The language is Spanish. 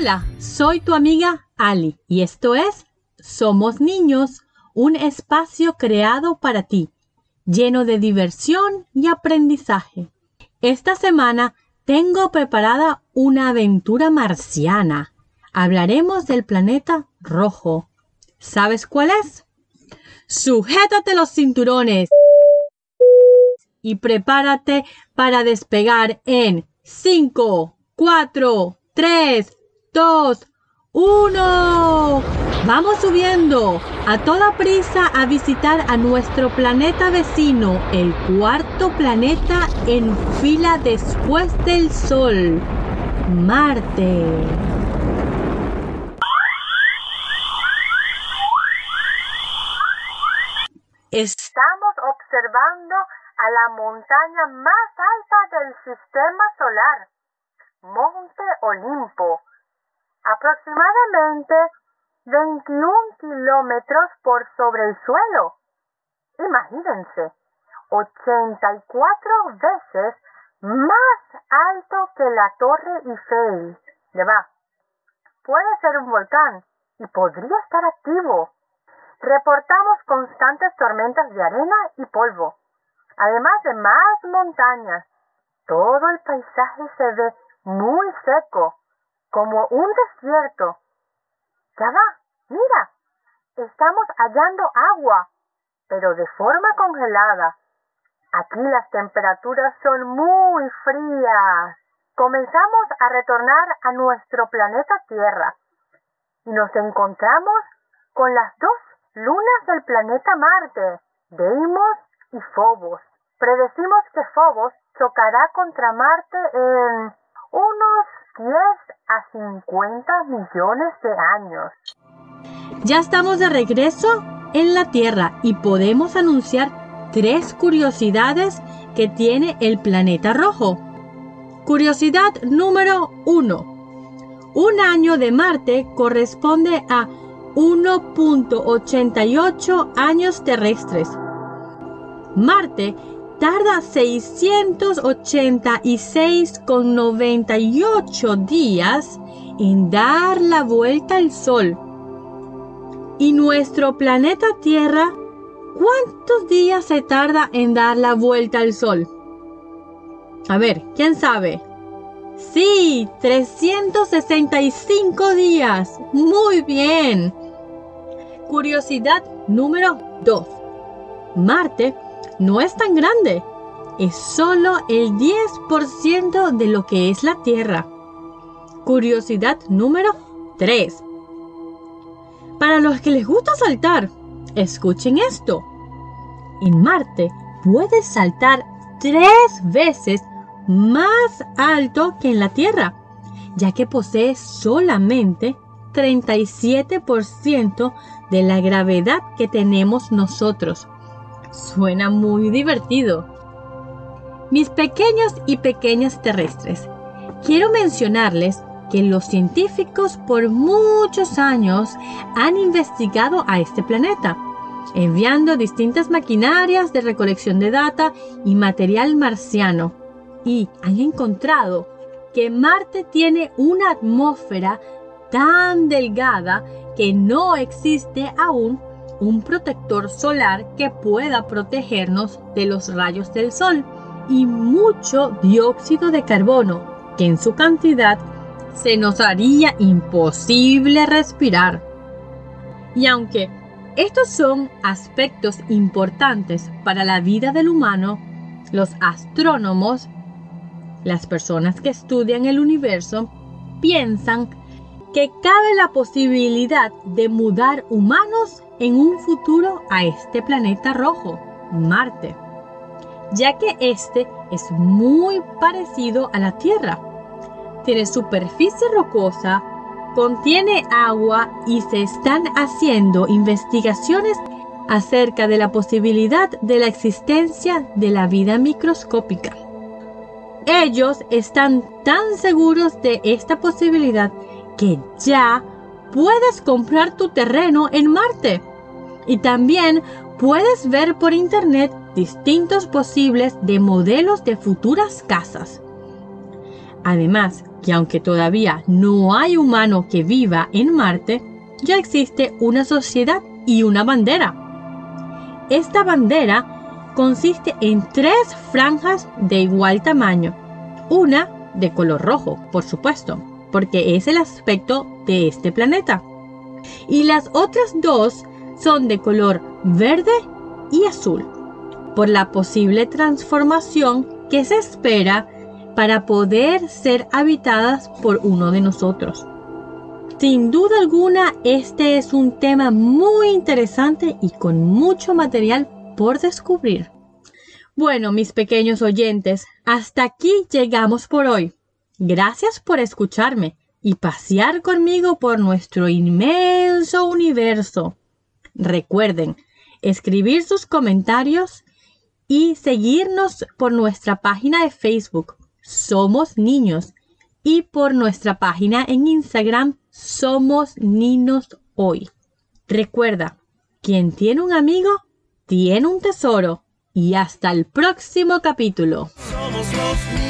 Hola, soy tu amiga Ali y esto es Somos Niños, un espacio creado para ti, lleno de diversión y aprendizaje. Esta semana tengo preparada una aventura marciana. Hablaremos del planeta rojo. ¿Sabes cuál es? Sujétate los cinturones y prepárate para despegar en 5, 4, 3, 2, 1. Vamos subiendo a toda prisa a visitar a nuestro planeta vecino, el cuarto planeta en fila después del Sol, Marte. Estamos observando a la montaña más alta del sistema solar, Monte Olimpo, aproximadamente 21 kilómetros por sobre el suelo. Imagínense, 84 veces más alto que la Torre Eiffel. ¿De va? Puede ser un volcán y podría estar activo. Reportamos constantes tormentas de arena y polvo, además de más montañas. Todo el paisaje se ve muy seco, como un desierto. Ya va, mira, estamos hallando agua, pero de forma congelada. Aquí las temperaturas son muy frías. Comenzamos a retornar a nuestro planeta Tierra y nos encontramos con las dos lunas del planeta Marte, Deimos y Phobos. Predecimos que Phobos chocará contra Marte en unos 10 a 50 millones de años. Ya estamos de regreso en la Tierra y podemos anunciar tres curiosidades que tiene el planeta rojo. Curiosidad número 1. Un año de Marte corresponde a 1.88 años terrestres. Marte tarda 686,98 días en dar la vuelta al Sol. ¿Y nuestro planeta Tierra cuántos días se tarda en dar la vuelta al Sol? A ver, ¿quién sabe? Sí, 365 días. Muy bien. Curiosidad número 2. Marte no es tan grande. Es solo el 10% de lo que es la Tierra. Curiosidad número 3. Para los que les gusta saltar, escuchen esto. En Marte puedes saltar tres veces más alto que en la Tierra, ya que posee solamente 37% de la gravedad que tenemos nosotros. Suena muy divertido. Mis pequeños y pequeñas terrestres, quiero mencionarles que los científicos por muchos años han investigado a este planeta, enviando distintas maquinarias de recolección de data y material marciano, y han encontrado que Marte tiene una atmósfera tan delgada que no existe aún un protector solar que pueda protegernos de los rayos del sol y mucho dióxido de carbono que en su cantidad se nos haría imposible respirar. Y aunque estos son aspectos importantes para la vida del humano, los astrónomos, las personas que estudian el universo, piensan que cabe la posibilidad de mudar humanos en un futuro a este planeta rojo, Marte, ya que este es muy parecido a la Tierra. Tiene superficie rocosa, contiene agua y se están haciendo investigaciones acerca de la posibilidad de la existencia de la vida microscópica. Ellos están tan seguros de esta posibilidad que ya puedes comprar tu terreno en Marte. Y también puedes ver por internet distintos posibles de modelos de futuras casas. Además, que aunque todavía no hay humano que viva en Marte, ya existe una sociedad y una bandera. Esta bandera consiste en tres franjas de igual tamaño, una de color rojo, por supuesto, porque es el aspecto de este planeta. Y las otras dos son de color verde y azul, por la posible transformación que se espera para poder ser habitadas por uno de nosotros. Sin duda alguna, este es un tema muy interesante y con mucho material por descubrir. Bueno, mis pequeños oyentes, hasta aquí llegamos por hoy. Gracias por escucharme y pasear conmigo por nuestro inmenso universo. Recuerden escribir sus comentarios y seguirnos por nuestra página de Facebook Somos Niños y por nuestra página en Instagram Somos Niños Hoy. Recuerda, quien tiene un amigo, tiene un tesoro. Y hasta el próximo capítulo. Somos los